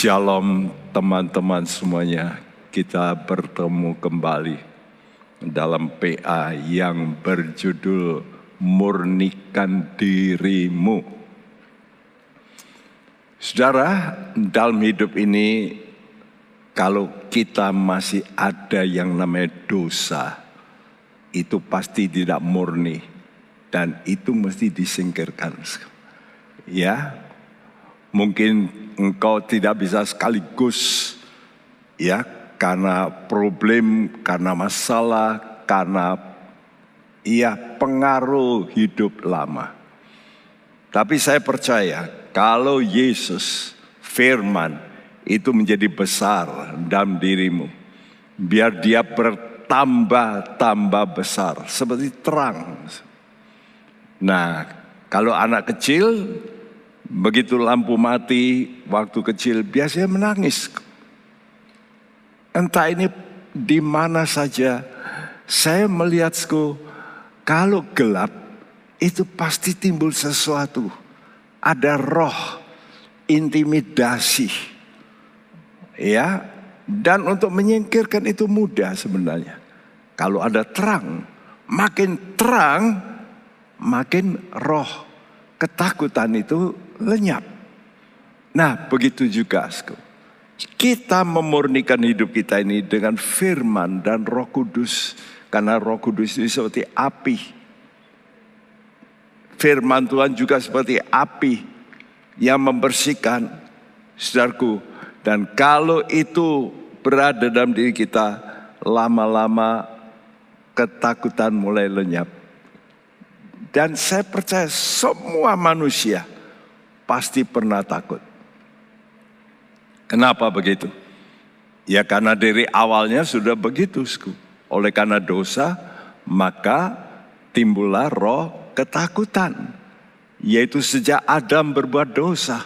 Shalom teman-teman semuanya. Kita bertemu kembali dalam PA yang berjudul Murnikan Dirimu. Saudara, dalam hidup ini kalau kita masih ada yang namanya dosa, itu pasti tidak murni dan itu mesti disingkirkan. Ya, mungkin engkau tidak bisa sekaligus ya karena problem, karena masalah, karena ya pengaruh hidup lama. Tapi saya percaya kalau Yesus firman itu menjadi besar dalam dirimu, biar dia bertambah-tambah besar seperti terang. Nah, kalau anak kecil Begitu lampu mati waktu kecil biasanya menangis. Entah ini di mana saja saya melihatku kalau gelap itu pasti timbul sesuatu. Ada roh intimidasi. Ya, dan untuk menyingkirkan itu mudah sebenarnya. Kalau ada terang, makin terang makin roh ketakutan itu lenyap. Nah begitu juga kita memurnikan hidup kita ini dengan firman dan roh kudus. Karena roh kudus itu seperti api. Firman Tuhan juga seperti api yang membersihkan saudaraku. Dan kalau itu berada dalam diri kita, lama-lama ketakutan mulai lenyap. Dan saya percaya semua manusia pasti pernah takut. Kenapa begitu? Ya karena dari awalnya sudah begitu. Oleh karena dosa, maka timbullah roh ketakutan. Yaitu sejak Adam berbuat dosa.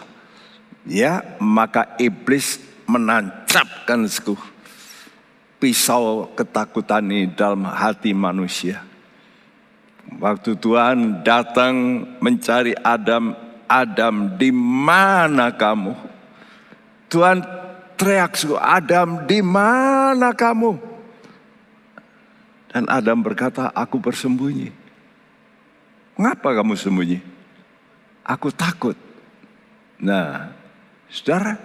Ya, maka iblis menancapkan pisau ketakutan ini dalam hati manusia. Waktu Tuhan datang mencari Adam Adam di mana kamu? Tuhan teriak Adam di mana kamu? Dan Adam berkata, aku bersembunyi. Mengapa kamu sembunyi? Aku takut. Nah, saudara,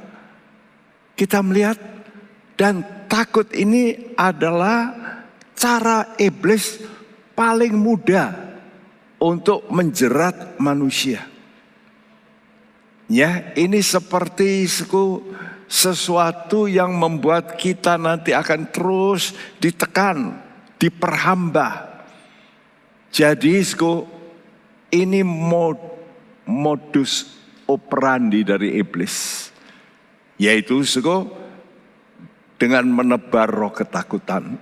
kita melihat dan takut ini adalah cara iblis paling mudah untuk menjerat manusia. Ya, ini seperti sesuatu yang membuat kita nanti akan terus ditekan, diperhamba. Jadi ini mod, modus operandi dari iblis. Yaitu dengan menebar roh ketakutan.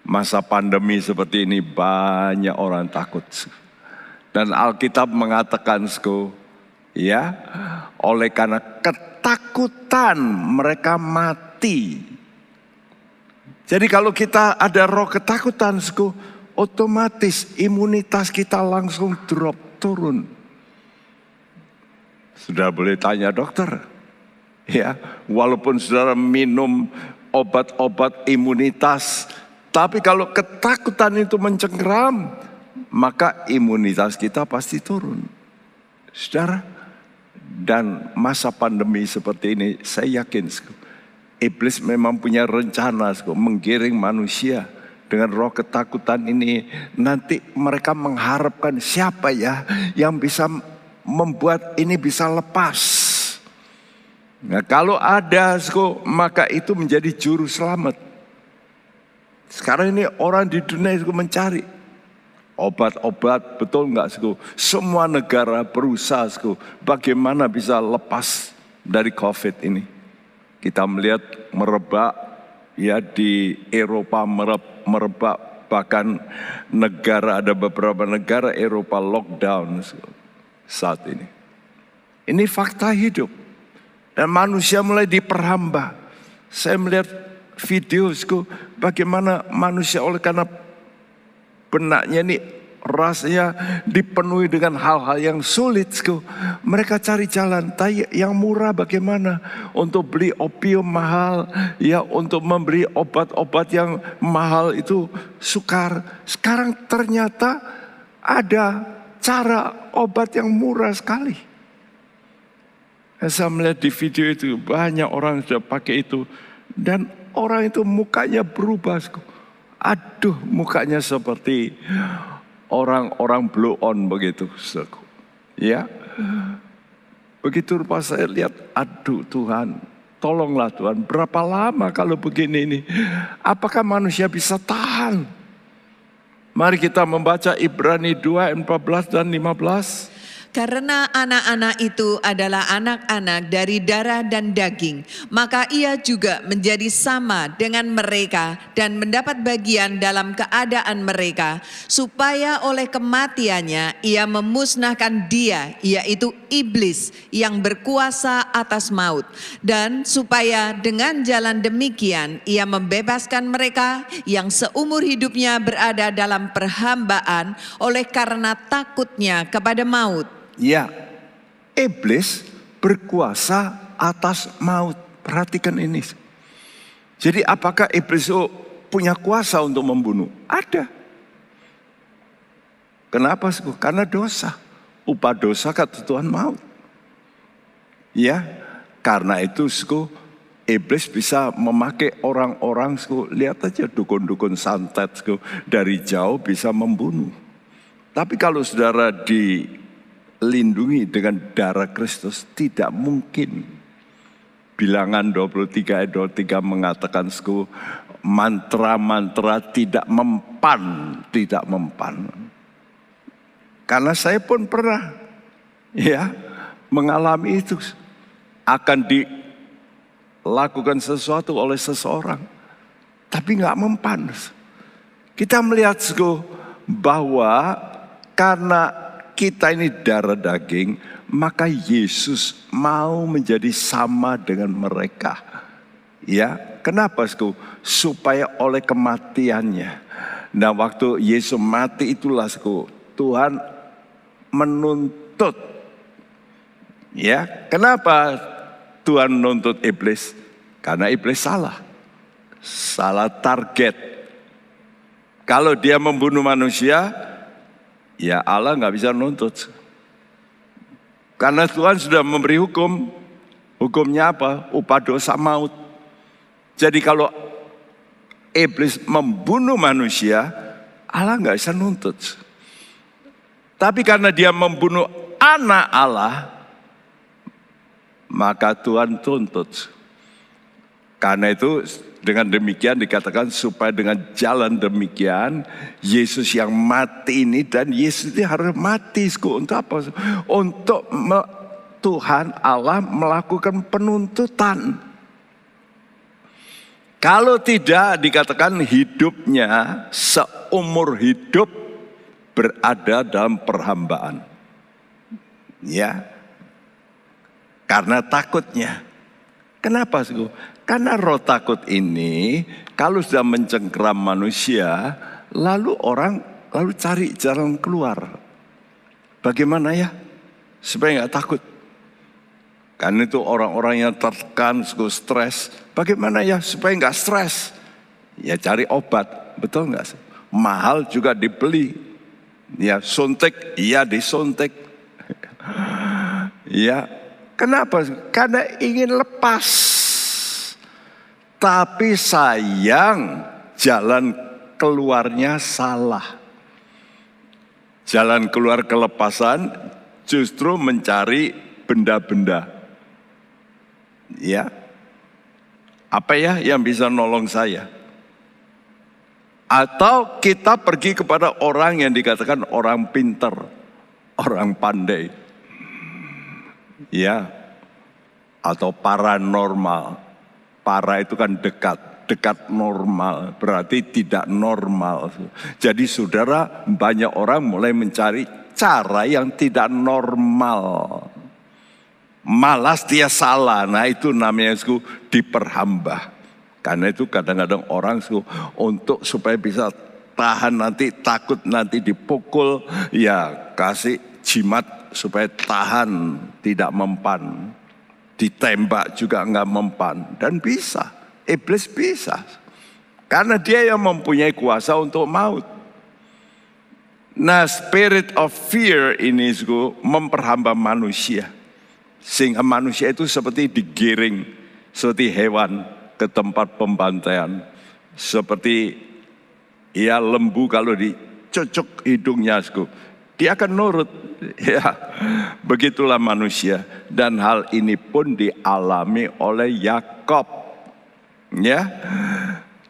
Masa pandemi seperti ini banyak orang takut. Dan Alkitab mengatakan, ya oleh karena ketakutan mereka mati. Jadi kalau kita ada roh ketakutan, otomatis imunitas kita langsung drop turun. Sudah boleh tanya dokter, ya walaupun saudara minum obat-obat imunitas, tapi kalau ketakutan itu mencengkeram, maka imunitas kita pasti turun. Saudara, dan masa pandemi seperti ini, saya yakin iblis memang punya rencana menggiring manusia dengan roh ketakutan ini. Nanti mereka mengharapkan siapa ya yang bisa membuat ini bisa lepas. Nah, kalau ada, maka itu menjadi juru selamat. Sekarang ini orang di dunia itu mencari Obat-obat betul nggak sku? Semua negara berusaha sku. Bagaimana bisa lepas dari COVID ini? Kita melihat merebak ya di Eropa merebak bahkan negara ada beberapa negara Eropa lockdown saat ini. Ini fakta hidup dan manusia mulai diperhamba. Saya melihat video bagaimana manusia oleh karena benaknya ini rasanya dipenuhi dengan hal-hal yang sulit. Mereka cari jalan, yang murah bagaimana? Untuk beli opium mahal, ya untuk memberi obat-obat yang mahal itu sukar. Sekarang ternyata ada cara obat yang murah sekali. Saya melihat di video itu banyak orang sudah pakai itu dan orang itu mukanya berubah. Aduh, mukanya seperti orang-orang blow on begitu. Ya. Begitu pas saya lihat, aduh Tuhan, tolonglah Tuhan, berapa lama kalau begini ini? Apakah manusia bisa tahan? Mari kita membaca Ibrani 2, 14 dan 15. Karena anak-anak itu adalah anak-anak dari darah dan daging, maka ia juga menjadi sama dengan mereka dan mendapat bagian dalam keadaan mereka, supaya oleh kematiannya ia memusnahkan dia, yaitu iblis yang berkuasa atas maut, dan supaya dengan jalan demikian ia membebaskan mereka yang seumur hidupnya berada dalam perhambaan oleh karena takutnya kepada maut Ya, iblis berkuasa atas maut. Perhatikan ini. Jadi apakah iblis itu punya kuasa untuk membunuh? Ada. Kenapa? Karena dosa. Upah dosa kata Tuhan maut. Ya, karena itu suku iblis bisa memakai orang-orang suku lihat aja dukun-dukun santet suku dari jauh bisa membunuh. Tapi kalau saudara di lindungi dengan darah Kristus tidak mungkin. Bilangan 23 ayat 23 mengatakan suku mantra-mantra tidak mempan, tidak mempan. Karena saya pun pernah ya mengalami itu akan dilakukan sesuatu oleh seseorang tapi nggak mempan. Kita melihat suku bahwa karena kita ini darah daging, maka Yesus mau menjadi sama dengan mereka. Ya, kenapa? Supaya oleh kematiannya. Nah, waktu Yesus mati itulah Tuhan menuntut. Ya, kenapa Tuhan menuntut iblis? Karena iblis salah. Salah target. Kalau dia membunuh manusia, ya Allah nggak bisa nuntut. Karena Tuhan sudah memberi hukum. Hukumnya apa? Upah dosa maut. Jadi kalau iblis membunuh manusia, Allah nggak bisa nuntut. Tapi karena dia membunuh anak Allah, maka Tuhan tuntut. Karena itu dengan demikian dikatakan supaya dengan jalan demikian Yesus yang mati ini dan Yesus ini harus mati untuk apa? Untuk Tuhan Allah melakukan penuntutan. Kalau tidak dikatakan hidupnya seumur hidup berada dalam perhambaan. Ya. Karena takutnya. Kenapa? Karena roh takut ini kalau sudah mencengkram manusia, lalu orang lalu cari jalan keluar. Bagaimana ya? Supaya nggak takut. Kan itu orang-orang yang tertekan, stres. Bagaimana ya supaya nggak stres? Ya cari obat, betul nggak? Mahal juga dibeli. Ya suntik, iya disuntik. ya, kenapa? Karena ingin lepas tapi sayang jalan keluarnya salah. Jalan keluar kelepasan justru mencari benda-benda. Ya. Apa ya yang bisa nolong saya? Atau kita pergi kepada orang yang dikatakan orang pinter, orang pandai. Ya. Atau paranormal Para itu kan dekat, dekat normal, berarti tidak normal. Jadi saudara banyak orang mulai mencari cara yang tidak normal. Malas dia salah, nah itu namanya itu diperhamba. Karena itu kadang-kadang orang untuk supaya bisa tahan nanti takut nanti dipukul, ya kasih jimat supaya tahan tidak mempan. Ditembak juga nggak mempan dan bisa. Iblis bisa. Karena dia yang mempunyai kuasa untuk maut. Nah spirit of fear ini memperhamba manusia. Sehingga manusia itu seperti digiring, seperti hewan ke tempat pembantaian. Seperti ya lembu kalau dicocok hidungnya, dia akan nurut. Ya, begitulah manusia. Dan hal ini pun dialami oleh Yakob. Ya,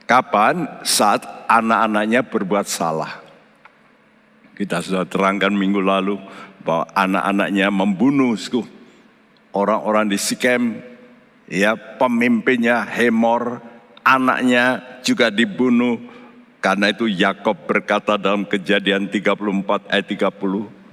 kapan? Saat anak-anaknya berbuat salah. Kita sudah terangkan minggu lalu bahwa anak-anaknya membunuh orang-orang di Sikem, ya pemimpinnya Hemor, anaknya juga dibunuh. Karena itu Yakob berkata dalam kejadian 34 ayat 30.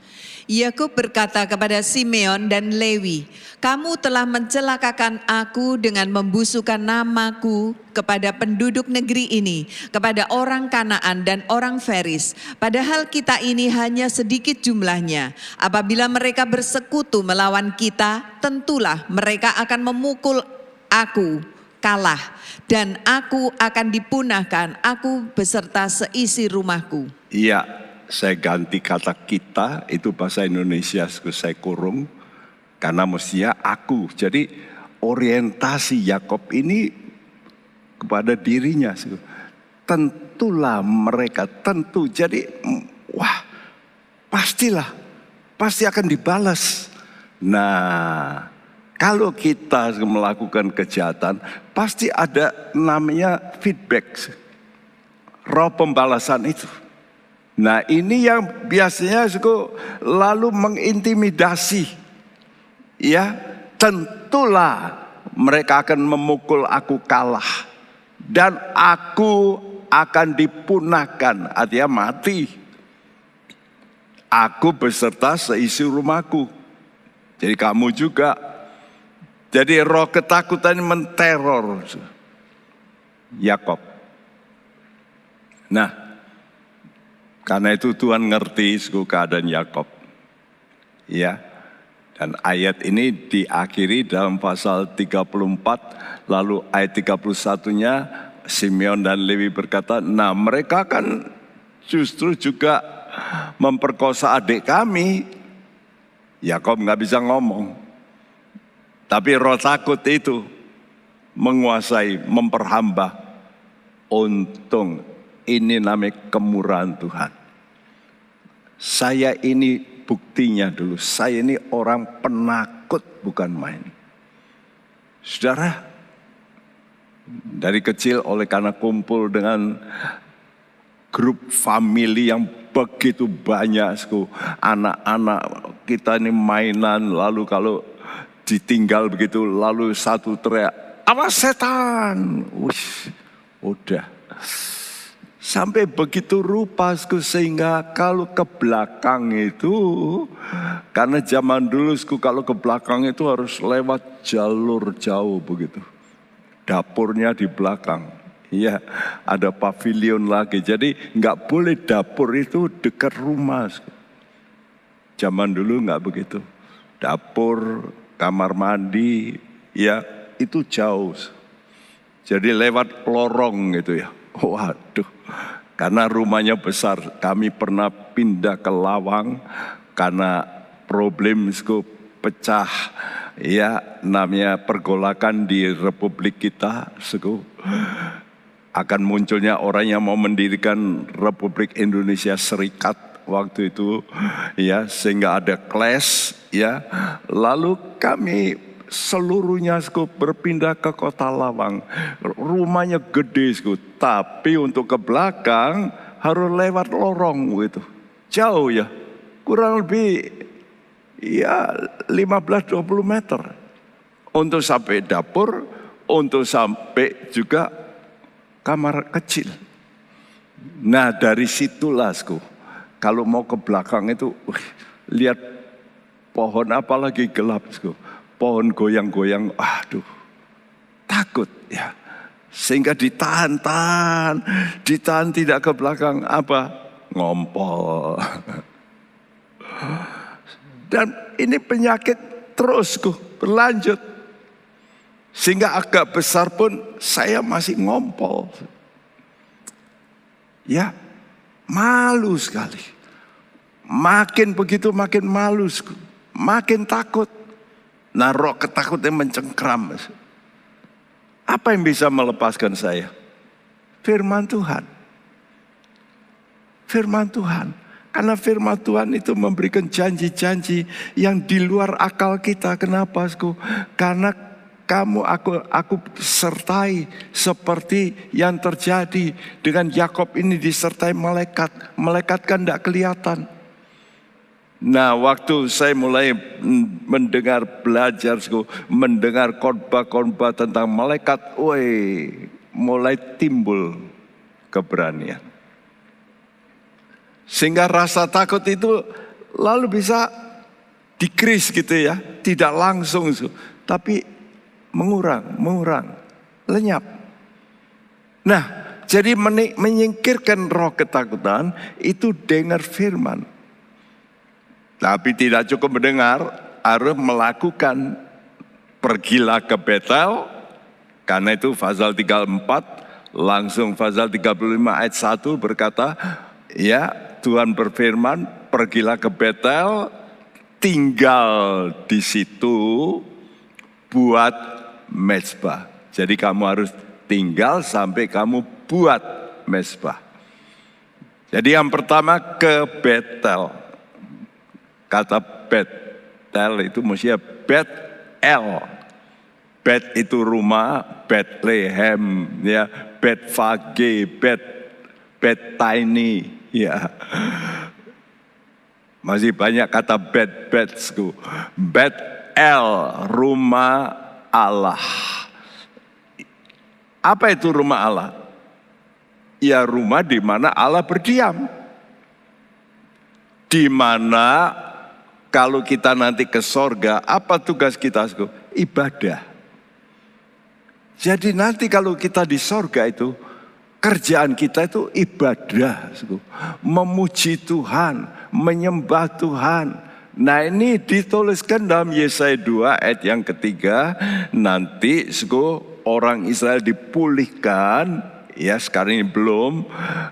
Yakub berkata kepada Simeon dan Lewi, "Kamu telah mencelakakan aku dengan membusukkan namaku kepada penduduk negeri ini, kepada orang Kanaan dan orang Feris. Padahal kita ini hanya sedikit jumlahnya. Apabila mereka bersekutu melawan kita, tentulah mereka akan memukul aku kalah dan aku akan dipunahkan aku beserta seisi rumahku." Iya, saya ganti kata kita itu bahasa Indonesia saya kurung karena mestinya aku. Jadi orientasi Yakob ini kepada dirinya. Tentulah mereka tentu. Jadi wah pastilah pasti akan dibalas. Nah, kalau kita melakukan kejahatan, pasti ada namanya feedback. Roh pembalasan itu. Nah ini yang biasanya suku lalu mengintimidasi. Ya tentulah mereka akan memukul aku kalah. Dan aku akan dipunahkan, artinya mati. Aku beserta seisi rumahku. Jadi kamu juga. Jadi roh ketakutan menteror Yakob. Nah, karena itu Tuhan ngerti suku keadaan Yakob. Ya. Dan ayat ini diakhiri dalam pasal 34 lalu ayat 31-nya Simeon dan Lewi berkata, "Nah, mereka kan justru juga memperkosa adik kami." Yakob nggak bisa ngomong. Tapi roh takut itu menguasai, memperhamba. Untung ini namanya kemurahan Tuhan. Saya ini buktinya dulu. Saya ini orang penakut bukan main. Saudara, dari kecil oleh karena kumpul dengan grup family yang begitu banyak, anak-anak kita ini mainan, lalu kalau ditinggal begitu, lalu satu teriak, awas setan, Wih, udah Sampai begitu rupa sehingga kalau ke belakang itu karena zaman dulu kalau ke belakang itu harus lewat jalur jauh begitu. Dapurnya di belakang. Iya, ada pavilion lagi. Jadi nggak boleh dapur itu dekat rumah. Zaman dulu nggak begitu. Dapur, kamar mandi, ya itu jauh. Jadi lewat lorong gitu ya. Waduh, karena rumahnya besar, kami pernah pindah ke Lawang karena problem pecah ya namanya pergolakan di republik kita suku akan munculnya orang yang mau mendirikan Republik Indonesia Serikat waktu itu ya sehingga ada clash ya lalu kami seluruhnya sku, berpindah ke kota Lawang. Rumahnya gede sku, tapi untuk ke belakang harus lewat lorong gitu. Jauh ya, kurang lebih ya 15-20 meter. Untuk sampai dapur, untuk sampai juga kamar kecil. Nah dari situlah sku, kalau mau ke belakang itu uh, lihat pohon apalagi gelap pohon goyang-goyang, aduh, takut ya. Sehingga ditahan-tahan, ditahan tidak ke belakang apa? Ngompol. Dan ini penyakit terusku berlanjut. Sehingga agak besar pun saya masih ngompol. Ya, malu sekali. Makin begitu makin malu, makin takut. Nah roh ketakutnya mencengkram. Apa yang bisa melepaskan saya? Firman Tuhan. Firman Tuhan. Karena firman Tuhan itu memberikan janji-janji yang di luar akal kita. Kenapa? Karena kamu aku aku sertai seperti yang terjadi dengan Yakob ini disertai malaikat. Malaikat kan tidak kelihatan. Nah, waktu saya mulai mendengar belajar, mendengar khotbah-khotbah tentang malaikat, woi, mulai timbul keberanian. Sehingga rasa takut itu lalu bisa dikris gitu ya, tidak langsung, tapi mengurang, mengurang, lenyap. Nah, jadi menyingkirkan roh ketakutan itu dengar firman. Tapi tidak cukup mendengar, harus melakukan pergilah ke Betel. Karena itu Fazal 34, langsung Fazal 35 ayat 1 berkata, ya Tuhan berfirman, pergilah ke Betel, tinggal di situ buat mesbah. Jadi kamu harus tinggal sampai kamu buat mesbah. Jadi yang pertama ke Betel. Kata Betel itu mestinya Bet El. Bet itu rumah, Bethlehem, ya, Betfage, Bet Bet Tiny, ya. Masih banyak kata bet betsku. Bet El, rumah Allah. Apa itu rumah Allah? Ya rumah di mana Allah berdiam. Di mana kalau kita nanti ke sorga, apa tugas kita? Ibadah. Jadi nanti kalau kita di sorga itu, kerjaan kita itu ibadah. Memuji Tuhan, menyembah Tuhan. Nah ini dituliskan dalam Yesaya 2 ayat yang ketiga. Nanti orang Israel dipulihkan. Ya sekarang ini belum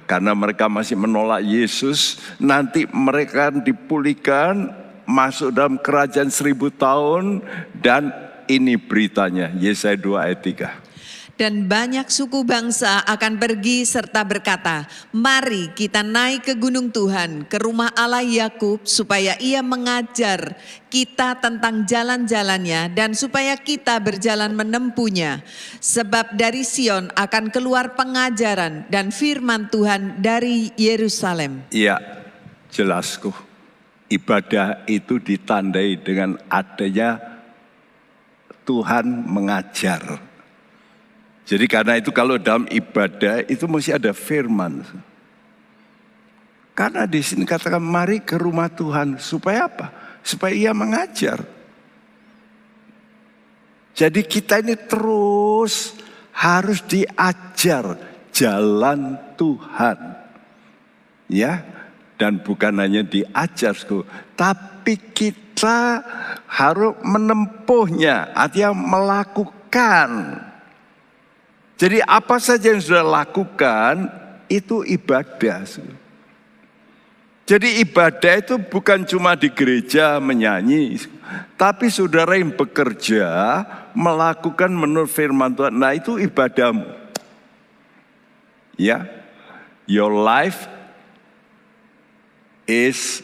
karena mereka masih menolak Yesus. Nanti mereka dipulihkan masuk dalam kerajaan seribu tahun. Dan ini beritanya Yesaya 2 ayat 3 dan banyak suku bangsa akan pergi serta berkata, "Mari kita naik ke gunung Tuhan, ke rumah Allah Yakub, supaya Ia mengajar kita tentang jalan-jalannya dan supaya kita berjalan menempuhnya. Sebab dari Sion akan keluar pengajaran dan firman Tuhan dari Yerusalem." Iya, jelasku ibadah itu ditandai dengan adanya Tuhan mengajar. Jadi karena itu kalau dalam ibadah itu mesti ada firman. Karena di sini katakan mari ke rumah Tuhan supaya apa? Supaya ia mengajar. Jadi kita ini terus harus diajar jalan Tuhan. Ya, dan bukan hanya diajar, tapi kita harus menempuhnya, artinya melakukan. Jadi apa saja yang sudah lakukan itu ibadah. Jadi ibadah itu bukan cuma di gereja menyanyi, tapi saudara yang bekerja melakukan menurut firman Tuhan. Nah itu ibadahmu. Ya, your life is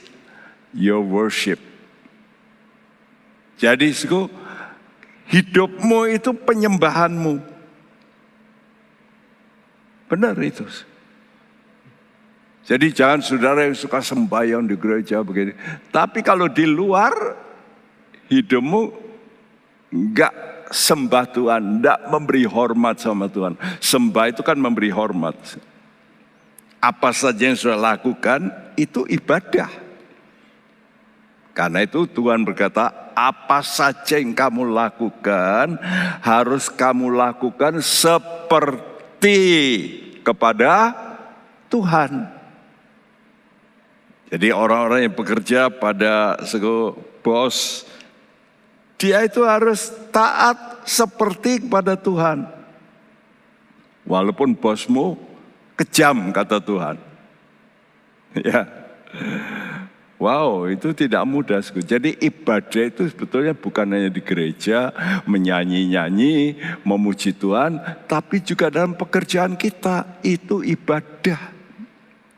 your worship. Jadi hidupmu itu penyembahanmu. Benar itu. Jadi jangan saudara yang suka sembahyang di gereja begini. Tapi kalau di luar hidupmu enggak sembah Tuhan, enggak memberi hormat sama Tuhan. Sembah itu kan memberi hormat. Apa saja yang sudah lakukan itu ibadah. Karena itu Tuhan berkata, apa saja yang kamu lakukan harus kamu lakukan seperti seperti kepada Tuhan. Jadi orang-orang yang bekerja pada sego bos, dia itu harus taat seperti kepada Tuhan. Walaupun bosmu kejam kata Tuhan. Ya. Wow, itu tidak mudah. Jadi ibadah itu sebetulnya bukan hanya di gereja, menyanyi-nyanyi, memuji Tuhan, tapi juga dalam pekerjaan kita itu ibadah.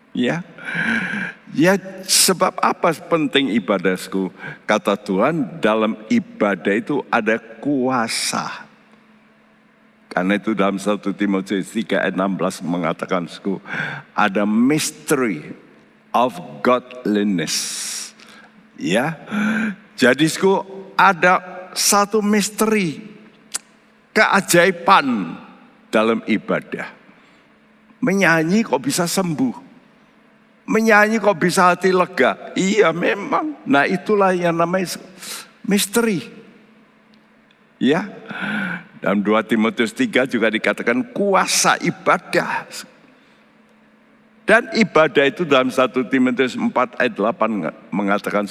Ya. Ya sebab apa penting ibadahku? Kata Tuhan dalam ibadah itu ada kuasa. Karena itu dalam 1 Timotius 3 ayat 16 mengatakan ada mystery of godliness. Ya. Jadi sku ada satu misteri keajaiban dalam ibadah. Menyanyi kok bisa sembuh. Menyanyi kok bisa hati lega? Iya memang. Nah itulah yang namanya misteri. Ya. Dalam 2 Timotius 3 juga dikatakan kuasa ibadah. Dan ibadah itu dalam 1 Timotius 4 ayat 8 mengatakan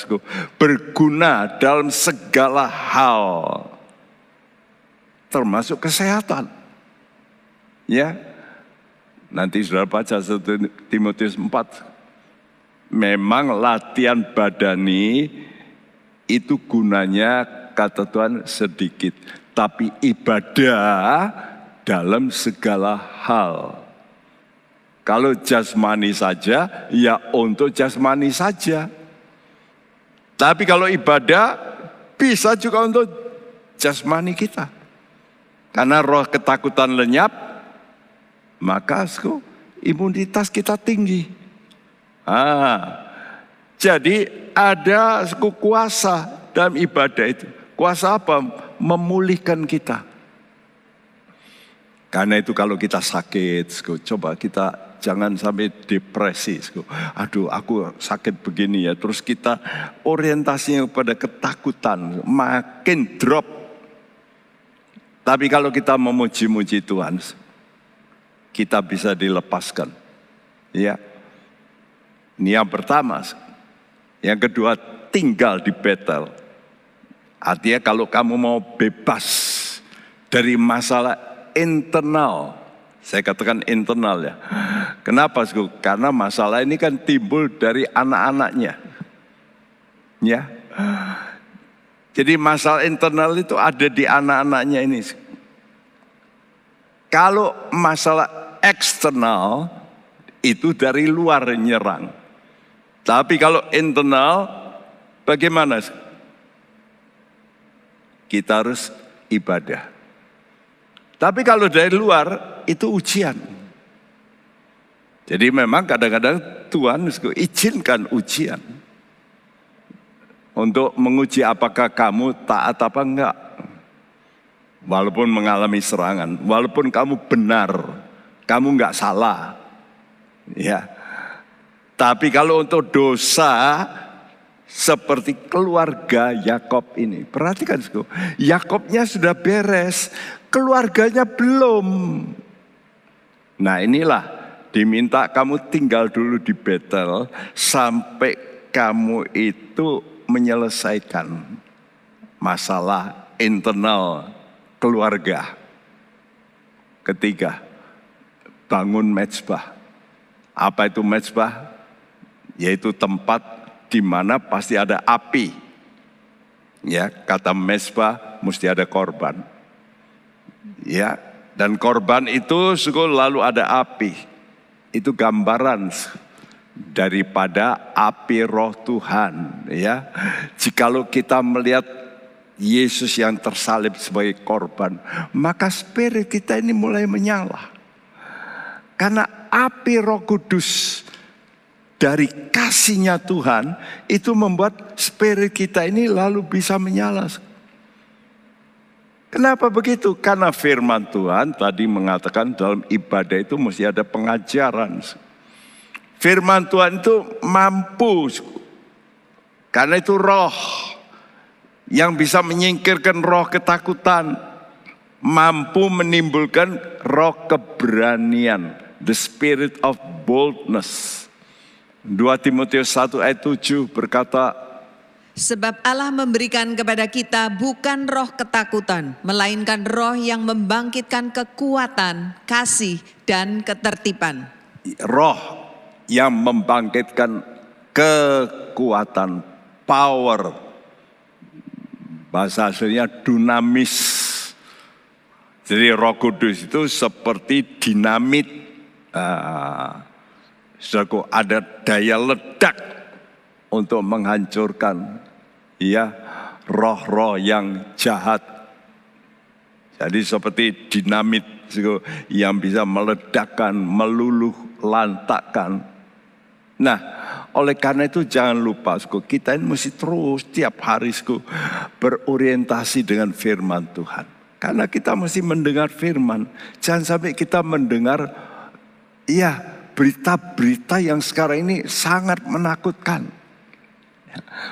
berguna dalam segala hal. Termasuk kesehatan. Ya. Nanti sudah baca 1 Timotius 4 memang latihan badani itu gunanya kata Tuhan sedikit. Tapi ibadah dalam segala hal. Kalau jasmani saja, ya untuk jasmani saja. Tapi kalau ibadah, bisa juga untuk jasmani kita. Karena roh ketakutan lenyap, maka imunitas kita tinggi. Ah, jadi ada kuasa dalam ibadah itu. Kuasa apa? Memulihkan kita. Karena itu kalau kita sakit, coba kita jangan sampai depresi. Aduh aku sakit begini ya. Terus kita orientasinya pada ketakutan. Makin drop. Tapi kalau kita memuji-muji Tuhan, kita bisa dilepaskan. Ya, ini yang pertama. Yang kedua, tinggal di Betel. Artinya kalau kamu mau bebas dari masalah internal, saya katakan internal ya. Kenapa? Karena masalah ini kan timbul dari anak-anaknya. Ya. Jadi masalah internal itu ada di anak-anaknya ini. Kalau masalah eksternal itu dari luar nyerang. Tapi kalau internal, bagaimana? Kita harus ibadah. Tapi kalau dari luar, itu ujian. Jadi memang kadang-kadang Tuhan izinkan ujian. Untuk menguji apakah kamu taat apa enggak. Walaupun mengalami serangan, walaupun kamu benar, kamu enggak salah. Ya, tapi kalau untuk dosa seperti keluarga Yakob ini. Perhatikan, Yakobnya sudah beres, keluarganya belum. Nah inilah diminta kamu tinggal dulu di Betel sampai kamu itu menyelesaikan masalah internal keluarga. Ketiga, bangun mezbah. Apa itu mezbah? yaitu tempat di mana pasti ada api. Ya, kata mesbah mesti ada korban. Ya, dan korban itu lalu ada api. Itu gambaran daripada api roh Tuhan, ya. Jikalau kita melihat Yesus yang tersalib sebagai korban, maka spirit kita ini mulai menyala. Karena api Roh Kudus dari kasihnya Tuhan itu membuat spirit kita ini lalu bisa menyala. Kenapa begitu? Karena firman Tuhan tadi mengatakan dalam ibadah itu mesti ada pengajaran. Firman Tuhan itu mampu. Karena itu roh yang bisa menyingkirkan roh ketakutan. mampu menimbulkan roh keberanian, the spirit of boldness. 2 Timotius 1 ayat 7 berkata, Sebab Allah memberikan kepada kita bukan roh ketakutan, melainkan roh yang membangkitkan kekuatan, kasih, dan ketertiban. roh yang membangkitkan kekuatan, power. Bahasa aslinya dunamis. Jadi roh kudus itu seperti dinamit. Saudaraku, ada daya ledak untuk menghancurkan ya roh-roh yang jahat. Jadi seperti dinamit yang bisa meledakkan, meluluh lantakkan. Nah, oleh karena itu jangan lupa, saudaraku, kita ini mesti terus tiap hari saudaraku, berorientasi dengan firman Tuhan. Karena kita mesti mendengar firman. Jangan sampai kita mendengar, ya berita-berita yang sekarang ini sangat menakutkan.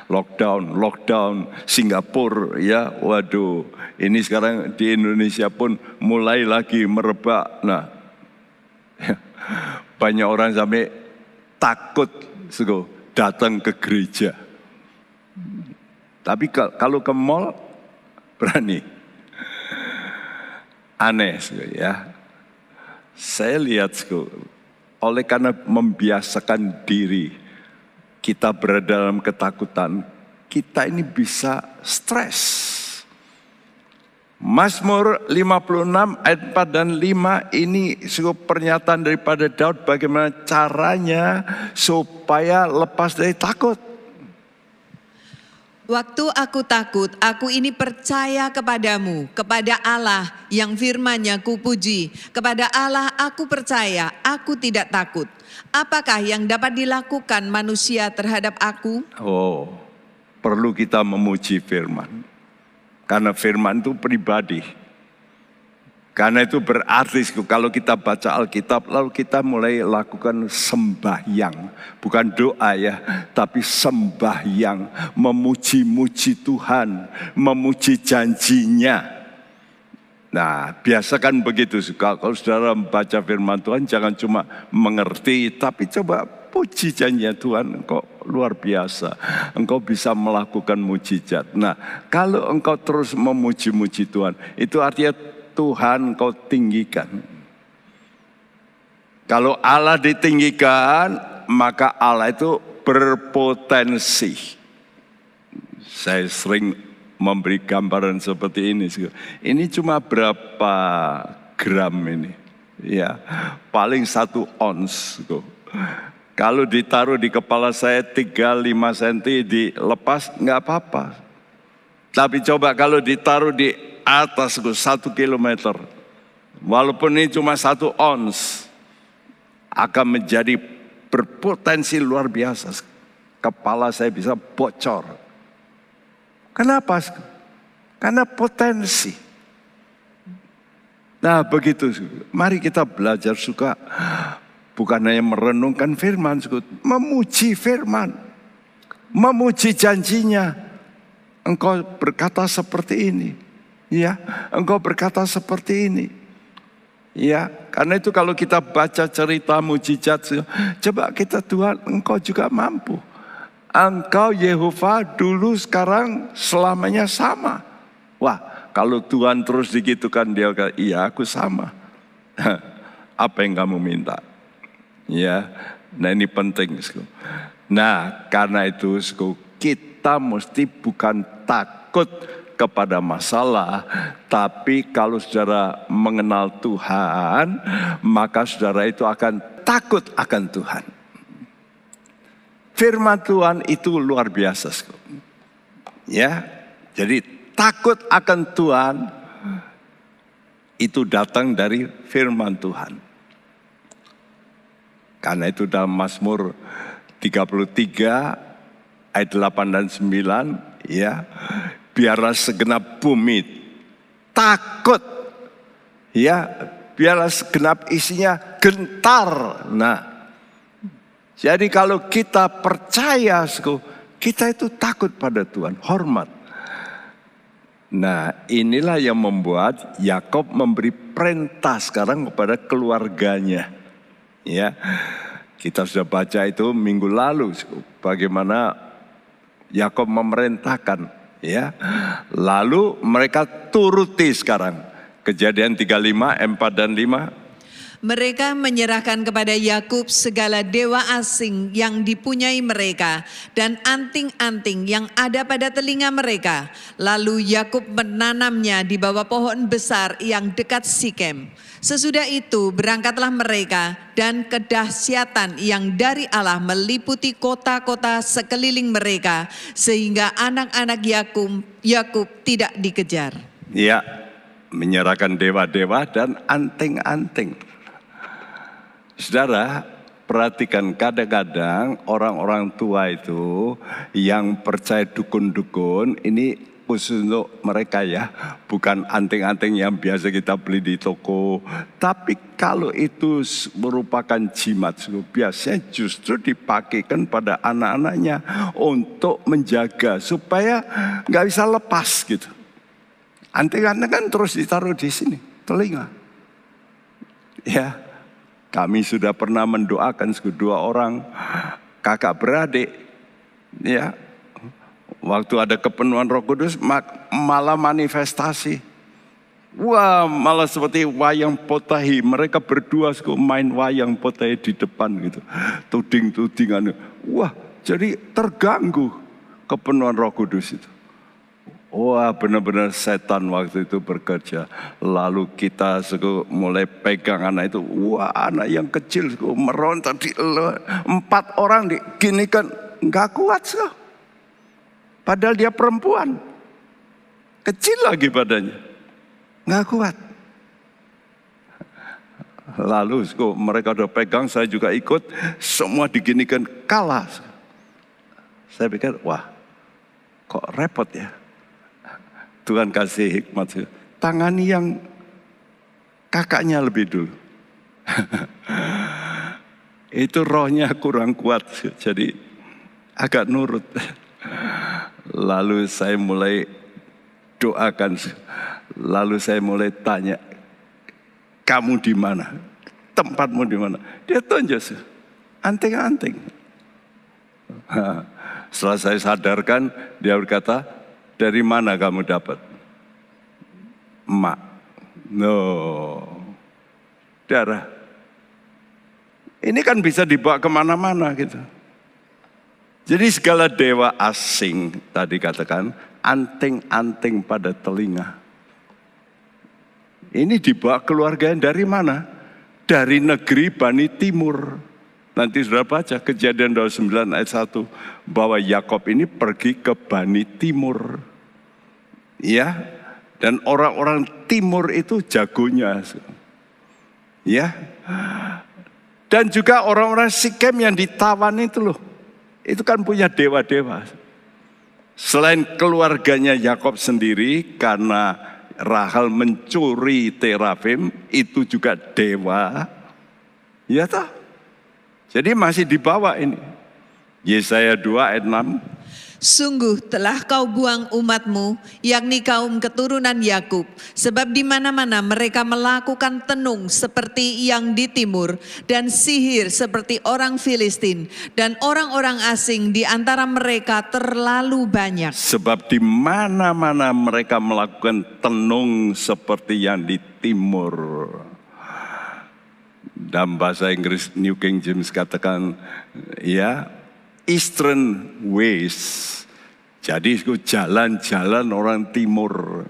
Lockdown, lockdown, Singapura, ya, waduh, ini sekarang di Indonesia pun mulai lagi merebak. Nah, banyak orang sampai takut sugo, datang ke gereja. Tapi kalau ke mall berani. Aneh sugo, ya. Saya lihat sugo, oleh karena membiasakan diri kita berada dalam ketakutan, kita ini bisa stres. Mazmur 56 ayat 4 dan 5 ini cukup pernyataan daripada Daud bagaimana caranya supaya lepas dari takut. Waktu aku takut, aku ini percaya kepadamu, kepada Allah yang firmannya kupuji. Kepada Allah aku percaya, aku tidak takut. Apakah yang dapat dilakukan manusia terhadap aku? Oh, perlu kita memuji firman. Karena firman itu pribadi. Karena itu berarti kalau kita baca Alkitab lalu kita mulai lakukan sembahyang. Bukan doa ya, tapi sembahyang. Memuji-muji Tuhan, memuji janjinya. Nah biasakan begitu. Kalau saudara membaca firman Tuhan jangan cuma mengerti, tapi coba puji janjinya Tuhan. Engkau luar biasa. Engkau bisa melakukan mujizat. Nah kalau engkau terus memuji-muji Tuhan, itu artinya Tuhan kau tinggikan. Kalau Allah ditinggikan, maka Allah itu berpotensi. Saya sering memberi gambaran seperti ini. Ini cuma berapa gram ini? Ya, paling satu ons. Kalau ditaruh di kepala saya 3-5 cm dilepas nggak apa-apa. Tapi coba kalau ditaruh di atas satu kilometer. Walaupun ini cuma satu ons. Akan menjadi berpotensi luar biasa. Kepala saya bisa bocor. Kenapa? Karena potensi. Nah begitu. Mari kita belajar suka. Bukan hanya merenungkan firman. Memuji firman. Memuji janjinya. Engkau berkata seperti ini. Ya, engkau berkata seperti ini. Ya, karena itu kalau kita baca cerita mujizat, coba kita Tuhan, engkau juga mampu. Engkau Yehova dulu sekarang selamanya sama. Wah, kalau Tuhan terus digitukan dia kata, iya aku sama. Apa yang kamu minta? Ya, nah ini penting. Nah, karena itu kita mesti bukan takut kepada masalah, tapi kalau saudara mengenal Tuhan, maka saudara itu akan takut akan Tuhan. Firman Tuhan itu luar biasa. Ya, jadi takut akan Tuhan itu datang dari firman Tuhan. Karena itu dalam Mazmur 33 ayat 8 dan 9 ya biarlah segenap bumi takut. Ya, biarlah segenap isinya gentar. Nah, jadi kalau kita percaya, kita itu takut pada Tuhan, hormat. Nah, inilah yang membuat Yakob memberi perintah sekarang kepada keluarganya. Ya. Kita sudah baca itu minggu lalu bagaimana Yakob memerintahkan ya. Lalu mereka turuti sekarang. Kejadian 35, 4 dan 5 mereka menyerahkan kepada Yakub segala dewa asing yang dipunyai mereka dan anting-anting yang ada pada telinga mereka. Lalu Yakub menanamnya di bawah pohon besar yang dekat Sikem. Sesudah itu berangkatlah mereka dan kedahsyatan yang dari Allah meliputi kota-kota sekeliling mereka sehingga anak-anak Yakub Yakub tidak dikejar. Ya, menyerahkan dewa-dewa dan anting-anting. Saudara, perhatikan kadang-kadang orang-orang tua itu yang percaya dukun-dukun ini khusus untuk mereka ya, bukan anting-anting yang biasa kita beli di toko. Tapi kalau itu merupakan jimat, biasanya justru dipakaikan pada anak-anaknya untuk menjaga supaya nggak bisa lepas gitu. Anting-anting kan terus ditaruh di sini, telinga. Ya, kami sudah pernah mendoakan kedua orang kakak beradik, ya. Waktu ada kepenuhan Roh Kudus malah manifestasi. Wah, malah seperti wayang potahi. Mereka berdua main wayang potahi di depan gitu. Tuding-tudingan. Wah, jadi terganggu kepenuhan Roh Kudus itu. Wah benar-benar setan waktu itu bekerja. Lalu kita suku mulai pegang anak itu. Wah anak yang kecil suku meronta di empat orang gini kan nggak kuat sih. Padahal dia perempuan. Kecil lagi badannya. Nggak kuat. Lalu suku, mereka udah pegang, saya juga ikut. Semua diginikan kalah. Saya pikir, wah kok repot ya Tuhan kasih hikmat. Tangani yang kakaknya lebih dulu. itu rohnya kurang kuat, jadi agak nurut. Lalu saya mulai doakan, lalu saya mulai tanya, kamu di mana? Tempatmu di mana? Dia tunjuk, anting-anting. Setelah saya sadarkan, dia berkata, dari mana kamu dapat? Emak. No. Darah. Ini kan bisa dibawa ke mana-mana gitu. Jadi segala dewa asing tadi katakan anting-anting pada telinga. Ini dibawa keluarga yang dari mana? Dari negeri Bani Timur. Nanti sudah baca kejadian 29 ayat 1 bahwa Yakob ini pergi ke Bani Timur. Ya, dan orang-orang timur itu jagonya. Ya. Dan juga orang-orang Sikem yang ditawan itu loh. Itu kan punya dewa-dewa. Selain keluarganya Yakob sendiri karena Rahel mencuri terafim itu juga dewa. Ya toh? Jadi masih dibawa ini. Yesaya 2 ayat 6. Sungguh telah kau buang umatmu, yakni kaum keturunan Yakub, sebab di mana-mana mereka melakukan tenung seperti yang di timur dan sihir seperti orang Filistin dan orang-orang asing di antara mereka terlalu banyak. Sebab di mana-mana mereka melakukan tenung seperti yang di timur dalam bahasa Inggris New King James katakan ya Eastern ways. Jadi jalan-jalan orang timur.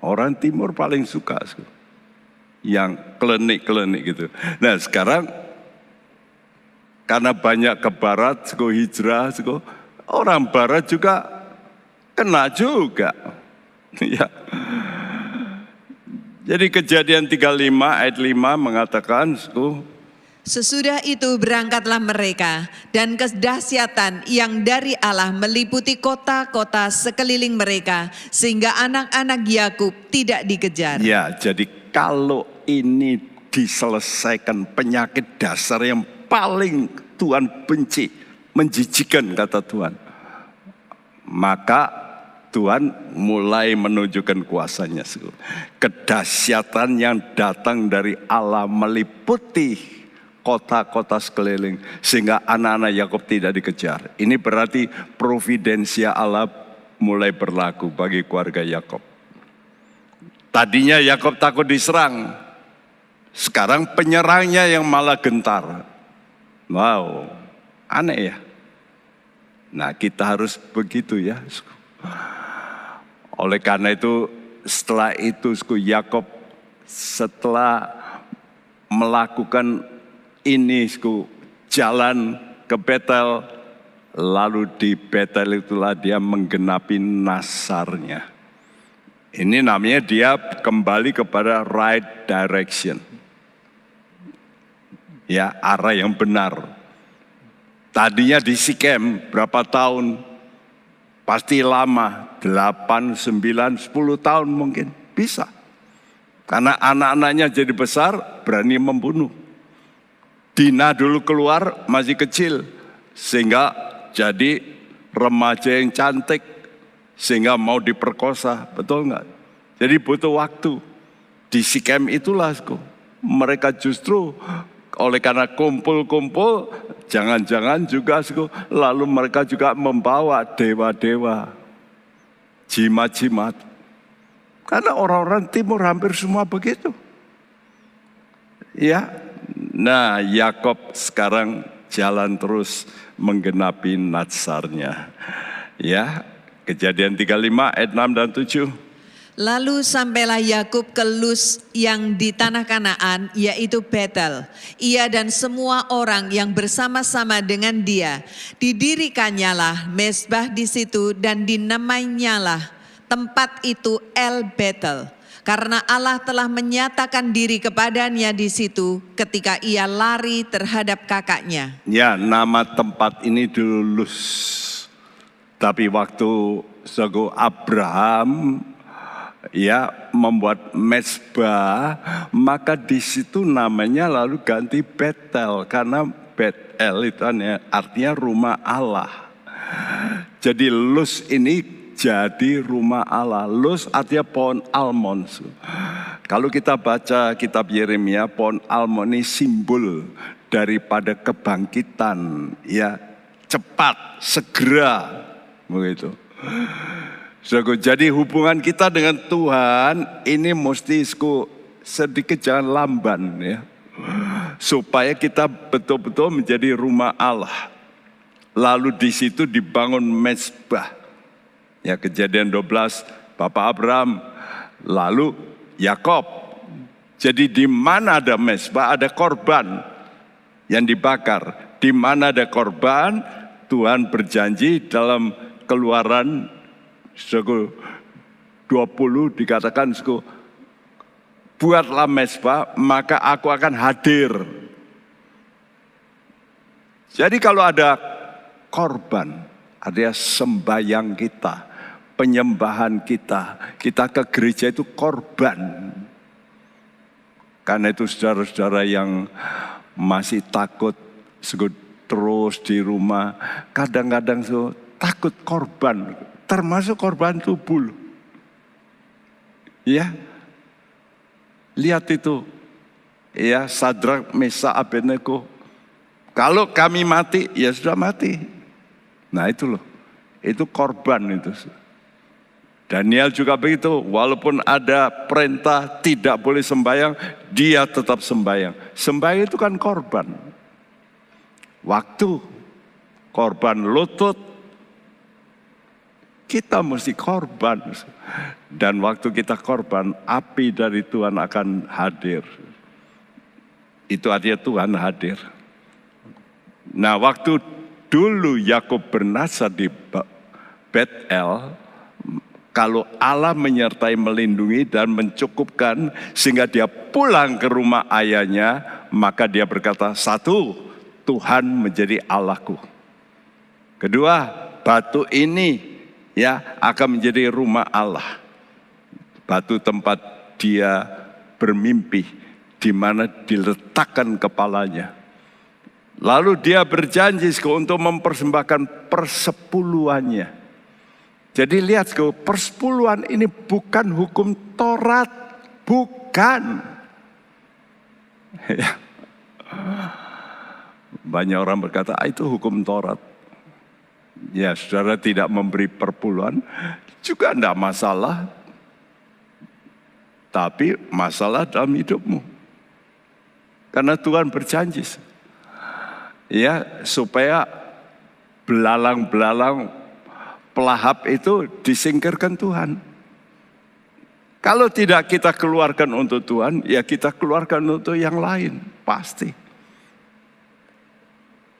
Orang timur paling suka yang klenik-klenik gitu. Nah sekarang karena banyak ke barat, suku hijrah, suku, orang barat juga kena juga. ya. Jadi kejadian 35 ayat 5 mengatakan, Sesudah itu berangkatlah mereka dan kedahsyatan yang dari Allah meliputi kota-kota sekeliling mereka sehingga anak-anak Yakub tidak dikejar. Ya, jadi kalau ini diselesaikan penyakit dasar yang paling Tuhan benci, menjijikan kata Tuhan. Maka Tuhan mulai menunjukkan kuasanya. Kedahsyatan yang datang dari Allah meliputi kota-kota sekeliling sehingga anak-anak Yakob tidak dikejar. Ini berarti providensia Allah mulai berlaku bagi keluarga Yakob. Tadinya Yakob takut diserang. Sekarang penyerangnya yang malah gentar. Wow, aneh ya. Nah kita harus begitu ya. Oleh karena itu setelah itu Yakob setelah melakukan ini jalan ke Betel lalu di Betel itulah dia menggenapi nasarnya. Ini namanya dia kembali kepada right direction. Ya, arah yang benar. Tadinya di Sikem berapa tahun Pasti lama, 8, 9, 10 tahun mungkin. Bisa. Karena anak-anaknya jadi besar, berani membunuh. Dina dulu keluar masih kecil, sehingga jadi remaja yang cantik, sehingga mau diperkosa, betul nggak? Jadi butuh waktu. Di Sikem itulah, mereka justru oleh karena kumpul-kumpul, jangan-jangan juga lalu mereka juga membawa dewa-dewa, jimat-jimat. Karena orang-orang timur hampir semua begitu. Ya, nah Yakob sekarang jalan terus menggenapi natsarnya. Ya, kejadian 35 ayat 6 dan 7. Lalu sampailah Yakub ke Luz yang di tanah Kanaan, yaitu Betel. Ia dan semua orang yang bersama-sama dengan dia didirikannya mesbah di situ dan dinamainyalah tempat itu El Betel. Karena Allah telah menyatakan diri kepadanya di situ ketika ia lari terhadap kakaknya. Ya, nama tempat ini dulu Luz. Tapi waktu Sago Abraham ya membuat mesbah, maka di situ namanya lalu ganti Betel karena Betel itu artinya rumah Allah. Jadi Luz ini jadi rumah Allah. Luz artinya pohon almond. Kalau kita baca kitab Yeremia, pohon almond ini simbol daripada kebangkitan, ya cepat, segera, begitu. Jadi hubungan kita dengan Tuhan ini mesti sedikit jangan lamban ya. Supaya kita betul-betul menjadi rumah Allah. Lalu di situ dibangun mesbah. Ya kejadian 12 Bapak Abraham lalu Yakob. Jadi di mana ada mesbah ada korban yang dibakar. Di mana ada korban Tuhan berjanji dalam keluaran suku 20 dikatakan suku buatlah mesbah maka aku akan hadir. Jadi kalau ada korban, ada sembayang kita, penyembahan kita, kita ke gereja itu korban. Karena itu saudara-saudara yang masih takut terus di rumah, kadang-kadang so, takut korban termasuk korban tubuh. Ya, lihat itu, ya Sadrak, Mesa, Abednego. Kalau kami mati, ya sudah mati. Nah itu loh, itu korban itu. Daniel juga begitu, walaupun ada perintah tidak boleh sembahyang, dia tetap sembahyang. Sembahyang itu kan korban. Waktu, korban lutut, kita mesti korban. Dan waktu kita korban, api dari Tuhan akan hadir. Itu artinya Tuhan hadir. Nah waktu dulu Yakub bernasar di Betel, kalau Allah menyertai melindungi dan mencukupkan sehingga dia pulang ke rumah ayahnya, maka dia berkata, satu, Tuhan menjadi Allahku. Kedua, batu ini ya akan menjadi rumah Allah. Batu tempat dia bermimpi di mana diletakkan kepalanya. Lalu dia berjanji untuk mempersembahkan persepuluhannya. Jadi lihat persepuluhan ini bukan hukum Taurat, bukan. Ya. Banyak orang berkata ah, itu hukum Taurat. Ya saudara tidak memberi perpuluhan juga tidak masalah. Tapi masalah dalam hidupmu. Karena Tuhan berjanji. Ya supaya belalang-belalang pelahap itu disingkirkan Tuhan. Kalau tidak kita keluarkan untuk Tuhan, ya kita keluarkan untuk yang lain, pasti.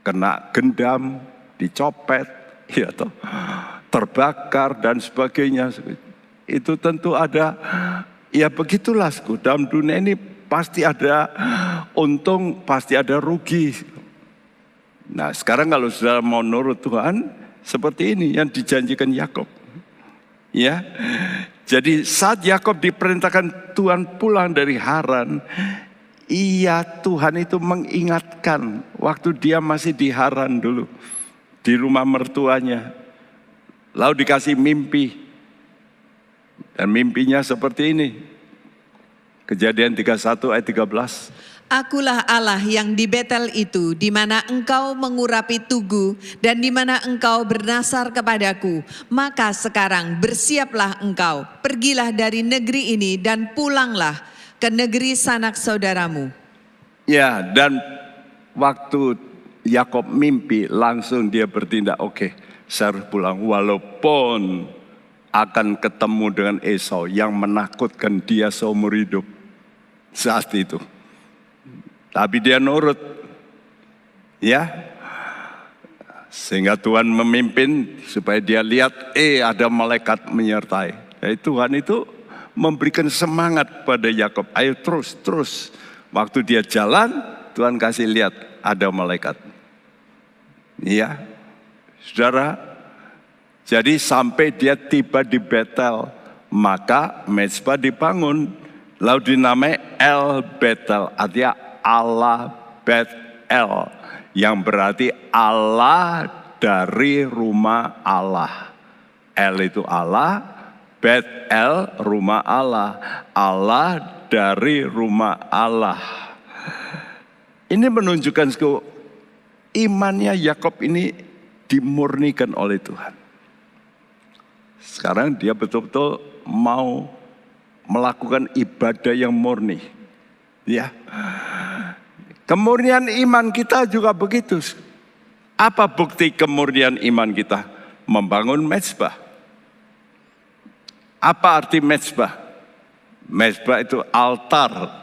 Kena gendam, dicopet, ya toh, terbakar dan sebagainya. Itu tentu ada, ya begitulah. Dalam dunia ini pasti ada untung, pasti ada rugi. Nah sekarang kalau sudah mau nurut Tuhan, seperti ini yang dijanjikan Yakob. Ya. Jadi saat Yakob diperintahkan Tuhan pulang dari Haran, iya Tuhan itu mengingatkan waktu dia masih di Haran dulu di rumah mertuanya. Lalu dikasih mimpi. Dan mimpinya seperti ini. Kejadian 31 ayat 13. Akulah Allah yang di Betel itu, di mana engkau mengurapi tugu dan di mana engkau bernasar kepadaku. Maka sekarang bersiaplah engkau, pergilah dari negeri ini dan pulanglah ke negeri sanak saudaramu. Ya, dan waktu Yakob mimpi, langsung dia bertindak, oke, okay, saya harus pulang. Walaupun akan ketemu dengan Esau yang menakutkan dia seumur hidup saat itu. Tapi dia nurut. Ya. Sehingga Tuhan memimpin supaya dia lihat, eh ada malaikat menyertai. Jadi Tuhan itu memberikan semangat pada Yakob. Ayo terus, terus. Waktu dia jalan, Tuhan kasih lihat ada malaikat. Iya, saudara. Jadi sampai dia tiba di Betel, maka Mezbah dibangun, lalu dinamai El Betel, artinya Allah Bet-El yang berarti Allah dari rumah Allah. El itu Allah, Bet-El rumah Allah, Allah dari rumah Allah. Ini menunjukkan imannya Yakob ini dimurnikan oleh Tuhan. Sekarang dia betul-betul mau melakukan ibadah yang murni. Ya. Kemurnian iman kita juga begitu. Apa bukti kemurnian iman kita? Membangun mezbah. Apa arti mezbah? Mezbah itu altar.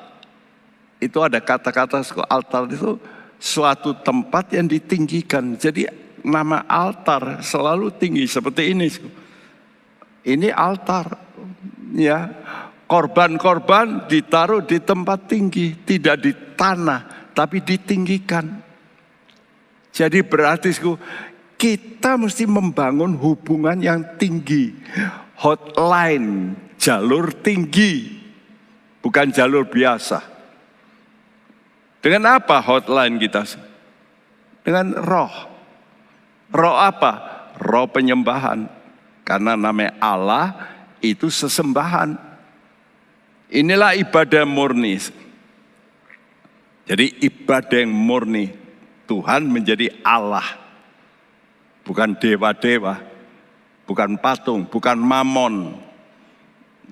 Itu ada kata-kata altar itu suatu tempat yang ditinggikan. Jadi nama altar selalu tinggi seperti ini. Ini altar. Ya, korban-korban ditaruh di tempat tinggi, tidak di tanah tapi ditinggikan. Jadi berarti kita mesti membangun hubungan yang tinggi. Hotline, jalur tinggi. Bukan jalur biasa. Dengan apa hotline kita? Dengan roh. Roh apa? Roh penyembahan. Karena namanya Allah itu sesembahan. Inilah ibadah murni. Jadi ibadah yang murni, Tuhan menjadi Allah. Bukan dewa-dewa, bukan patung, bukan mamon.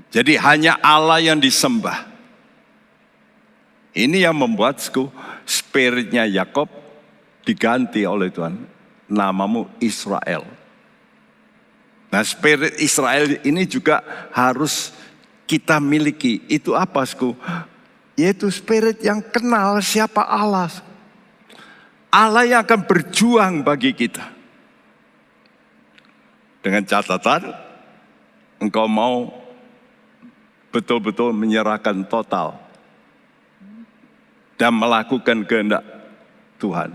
Jadi hanya Allah yang disembah. Ini yang membuat spiritnya Yakob diganti oleh Tuhan. Namamu Israel. Nah spirit Israel ini juga harus kita miliki. Itu apa, Sku? Yaitu spirit yang kenal siapa Allah. Allah yang akan berjuang bagi kita. Dengan catatan, engkau mau betul-betul menyerahkan total dan melakukan kehendak Tuhan.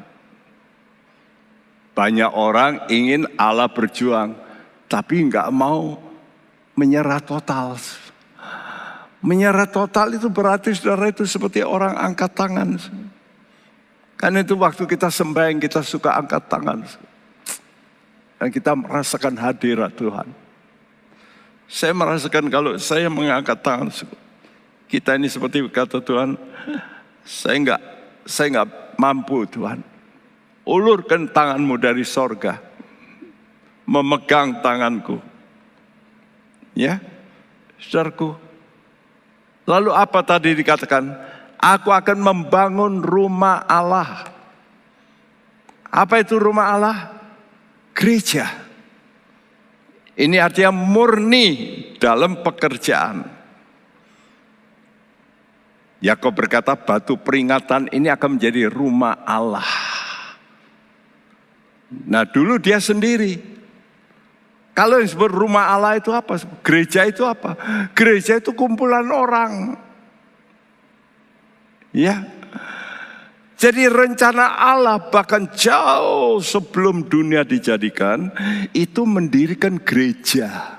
Banyak orang ingin Allah berjuang, tapi enggak mau menyerah total. Menyerah total itu berarti saudara itu seperti orang angkat tangan. Karena itu waktu kita sembahyang kita suka angkat tangan. Dan kita merasakan hadirat Tuhan. Saya merasakan kalau saya mengangkat tangan, kita ini seperti kata Tuhan, saya enggak, saya enggak mampu Tuhan. Ulurkan tanganmu dari sorga, memegang tanganku. Ya, saudaraku. Lalu apa tadi dikatakan? Aku akan membangun rumah Allah. Apa itu rumah Allah? Gereja. Ini artinya murni dalam pekerjaan. Yakob berkata batu peringatan ini akan menjadi rumah Allah. Nah dulu dia sendiri. Kalau yang disebut rumah Allah itu apa? Gereja itu apa? Gereja itu kumpulan orang. Ya. Jadi rencana Allah bahkan jauh sebelum dunia dijadikan itu mendirikan gereja.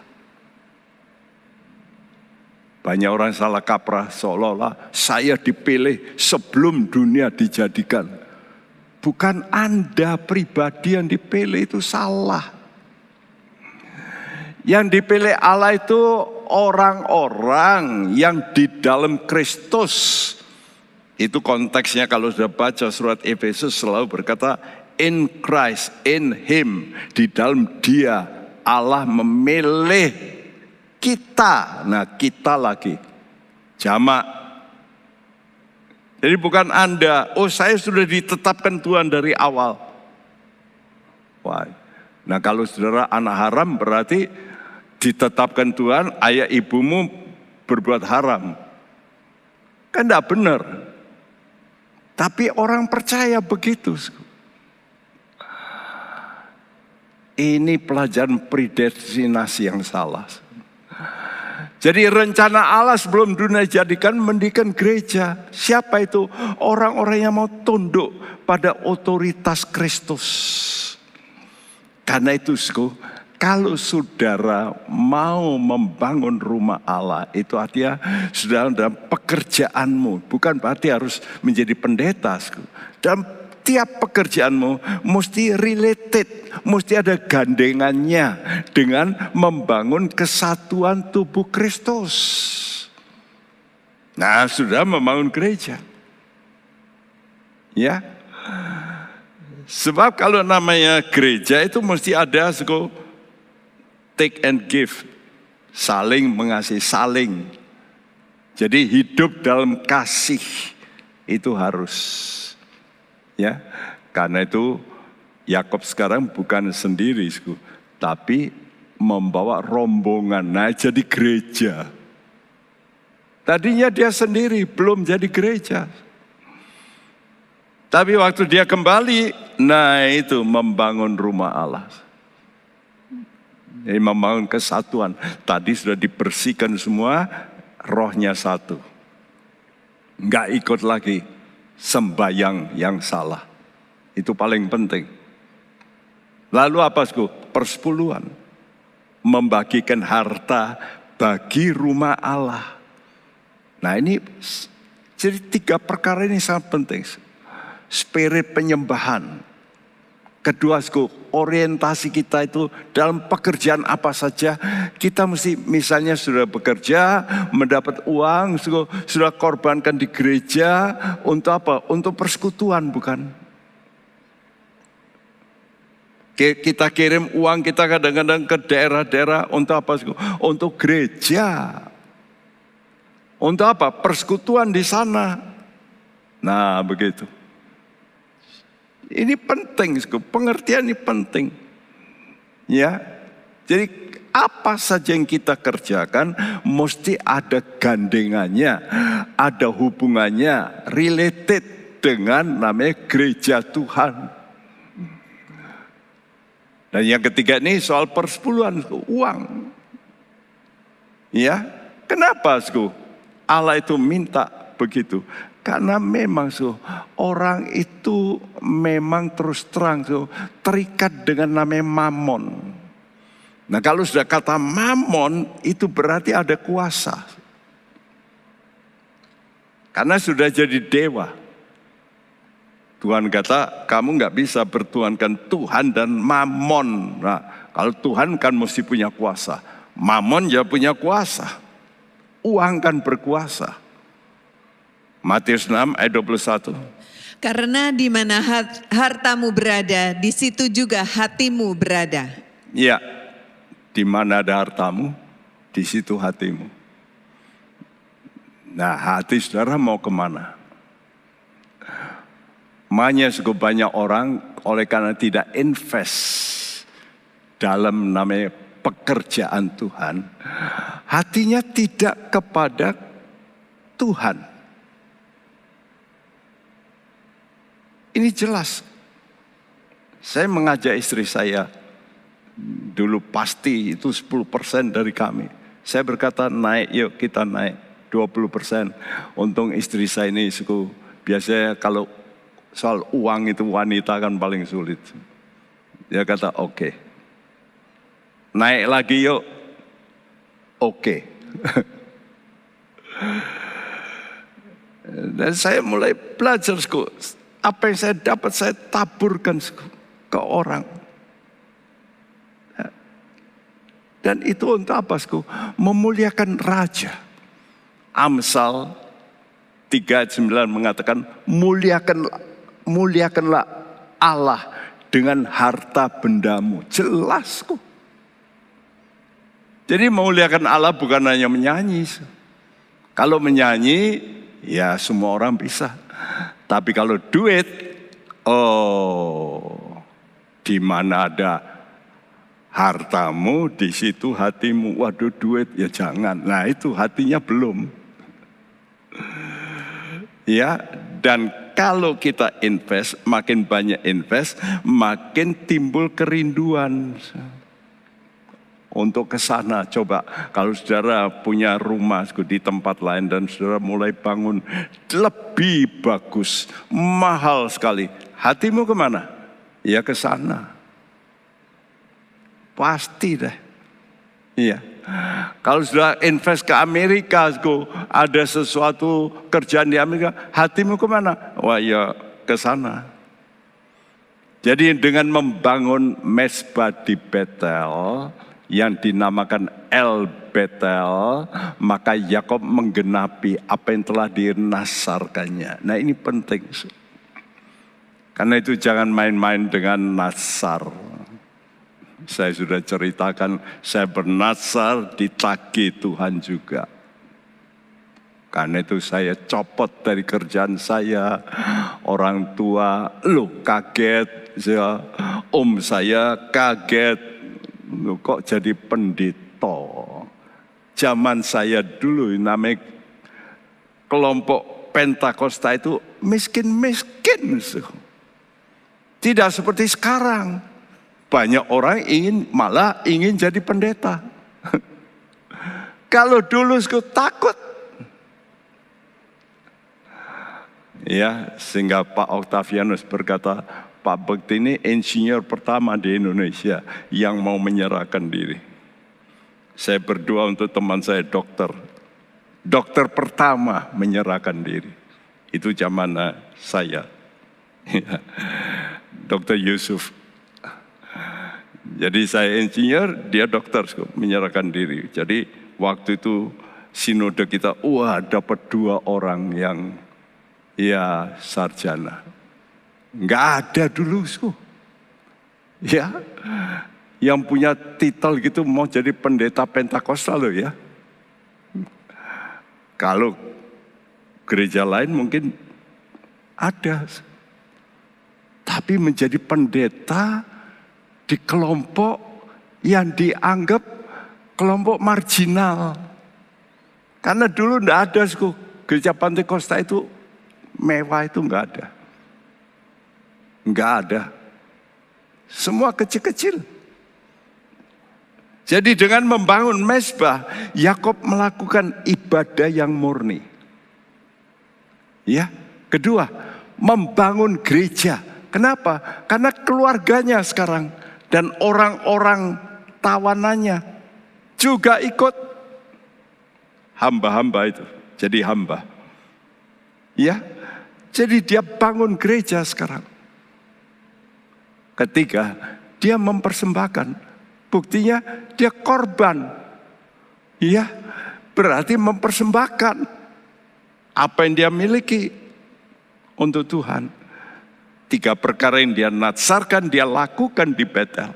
Banyak orang salah kaprah seolah-olah saya dipilih sebelum dunia dijadikan. Bukan Anda pribadi yang dipilih itu salah. Yang dipilih Allah itu orang-orang yang di dalam Kristus. Itu konteksnya kalau sudah baca surat Efesus selalu berkata in Christ, in Him, di dalam Dia Allah memilih kita. Nah, kita lagi. Jamak. Jadi bukan Anda, oh saya sudah ditetapkan Tuhan dari awal. Wah. Nah kalau saudara anak haram berarti ditetapkan Tuhan ayah ibumu berbuat haram. Kan tidak benar. Tapi orang percaya begitu. Ini pelajaran predestinasi yang salah. Jadi rencana Allah sebelum dunia jadikan mendikan gereja. Siapa itu? Orang-orang yang mau tunduk pada otoritas Kristus. Karena itu, kalau saudara mau membangun rumah Allah, itu artinya saudara dalam pekerjaanmu. Bukan berarti harus menjadi pendeta. Dalam tiap pekerjaanmu mesti related, mesti ada gandengannya dengan membangun kesatuan tubuh Kristus. Nah, sudah membangun gereja. Ya. Sebab kalau namanya gereja itu mesti ada suku take and give. Saling mengasihi, saling. Jadi hidup dalam kasih itu harus Ya, karena itu Yakob sekarang bukan sendiri, tapi membawa rombongan. Nah, jadi gereja. Tadinya dia sendiri belum jadi gereja. Tapi waktu dia kembali, nah itu membangun rumah Allah. Jadi membangun kesatuan. Tadi sudah dibersihkan semua, rohnya satu. Enggak ikut lagi sembayang yang salah. Itu paling penting. Lalu apa sku? Persepuluhan. Membagikan harta bagi rumah Allah. Nah ini jadi tiga perkara ini sangat penting. Spirit penyembahan. Kedua, orientasi kita itu dalam pekerjaan apa saja. Kita mesti misalnya sudah bekerja, mendapat uang, sudah korbankan di gereja. Untuk apa? Untuk persekutuan bukan? Kita kirim uang kita kadang-kadang ke daerah-daerah untuk apa? Untuk gereja. Untuk apa? Persekutuan di sana. Nah begitu. Ini penting, pengertian ini penting. Ya, jadi apa saja yang kita kerjakan mesti ada gandengannya, ada hubungannya, related dengan namanya gereja Tuhan. Dan yang ketiga ini soal persepuluhan, uang. Ya, kenapa, Allah itu minta begitu? Karena memang so, orang itu memang terus terang so, terikat dengan namanya mamon. Nah kalau sudah kata mamon itu berarti ada kuasa. Karena sudah jadi dewa. Tuhan kata kamu nggak bisa bertuhankan Tuhan dan mamon. Nah kalau Tuhan kan mesti punya kuasa. Mamon ya punya kuasa. Uang kan berkuasa. Matius 6 ayat 21. Karena di mana hartamu berada, di situ juga hatimu berada. Ya, di mana ada hartamu, di situ hatimu. Nah, hati saudara mau ke mana? Makanya cukup banyak orang oleh karena tidak invest dalam namanya pekerjaan Tuhan, hatinya tidak kepada Tuhan. Ini jelas. Saya mengajak istri saya, dulu pasti itu 10% dari kami. Saya berkata naik yuk kita naik 20%. Untung istri saya ini suku biasanya kalau soal uang itu wanita kan paling sulit. Dia kata oke. Okay. Naik lagi yuk. Oke. Okay. Dan saya mulai belajar apa yang saya dapat saya taburkan ke orang. Dan itu untuk apa? Memuliakan raja. Amsal 3 ayat 9 mengatakan muliakan muliakanlah Allah dengan harta bendamu. Jelas kok. Jadi memuliakan Allah bukan hanya menyanyi. Kalau menyanyi, ya semua orang bisa. Tapi kalau duit, oh, di mana ada hartamu, di situ hatimu. Waduh duit, ya jangan. Nah itu hatinya belum. Ya, dan kalau kita invest, makin banyak invest, makin timbul kerinduan untuk ke sana. Coba kalau saudara punya rumah di tempat lain dan saudara mulai bangun lebih bagus, mahal sekali. Hatimu ke mana? Ya ke sana. Pasti deh. Iya. Kalau sudah invest ke Amerika, ada sesuatu kerjaan di Amerika, hatimu ke mana? Wah ya ke sana. Jadi dengan membangun mesbah di Betel, yang dinamakan El Betel, maka Yakob menggenapi apa yang telah dinasarkannya. Nah ini penting. Karena itu jangan main-main dengan nasar. Saya sudah ceritakan, saya bernasar ditagi Tuhan juga. Karena itu saya copot dari kerjaan saya. Orang tua, lu kaget. Ya, om saya kaget kok jadi pendeta. Zaman saya dulu namanya kelompok Pentakosta itu miskin-miskin. Tidak seperti sekarang. Banyak orang ingin malah ingin jadi pendeta. Kalau dulu aku takut. Ya, sehingga Pak Octavianus berkata, Pak Bekti ini insinyur pertama di Indonesia yang mau menyerahkan diri. Saya berdoa untuk teman saya dokter. Dokter pertama menyerahkan diri. Itu zaman saya. dokter Yusuf. Jadi saya insinyur, dia dokter menyerahkan diri. Jadi waktu itu sinode kita, wah dapat dua orang yang ya sarjana. Enggak ada dulu. So. Ya, yang punya titel gitu mau jadi pendeta Pentakosta loh ya. Kalau gereja lain mungkin ada. Tapi menjadi pendeta di kelompok yang dianggap kelompok marginal. Karena dulu enggak ada, gereja Pentakosta itu mewah itu enggak ada. Enggak ada. Semua kecil-kecil. Jadi dengan membangun mesbah, Yakob melakukan ibadah yang murni. Ya, kedua, membangun gereja. Kenapa? Karena keluarganya sekarang dan orang-orang tawanannya juga ikut hamba-hamba itu. Jadi hamba. Ya. Jadi dia bangun gereja sekarang. Ketiga, dia mempersembahkan. Buktinya dia korban Iya, berarti mempersembahkan apa yang dia miliki untuk Tuhan. Tiga perkara yang dia natsarkan, dia lakukan di Betel.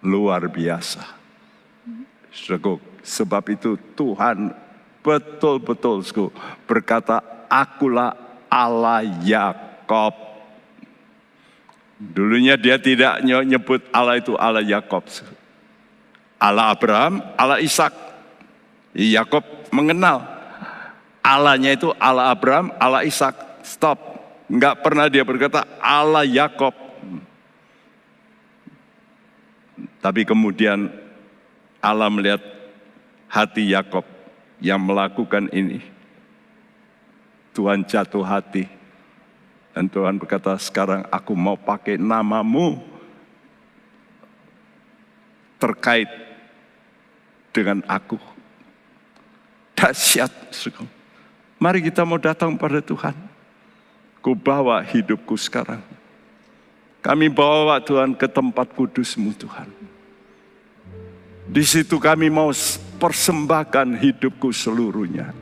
Luar biasa. Sebab itu Tuhan betul-betul berkata, akulah Allah Yakob. Dulunya dia tidak nyebut Allah itu Allah Yakob. Allah Abraham, Allah Ishak. Yakob mengenal Allahnya itu Allah Abraham, Allah Ishak. Stop. Enggak pernah dia berkata Allah Yakob. Tapi kemudian Allah melihat hati Yakob yang melakukan ini. Tuhan jatuh hati. Dan Tuhan berkata, sekarang aku mau pakai namamu terkait dengan aku. Dahsyat. Mari kita mau datang pada Tuhan. Ku bawa hidupku sekarang. Kami bawa Tuhan ke tempat kudusmu Tuhan. Di situ kami mau persembahkan hidupku seluruhnya.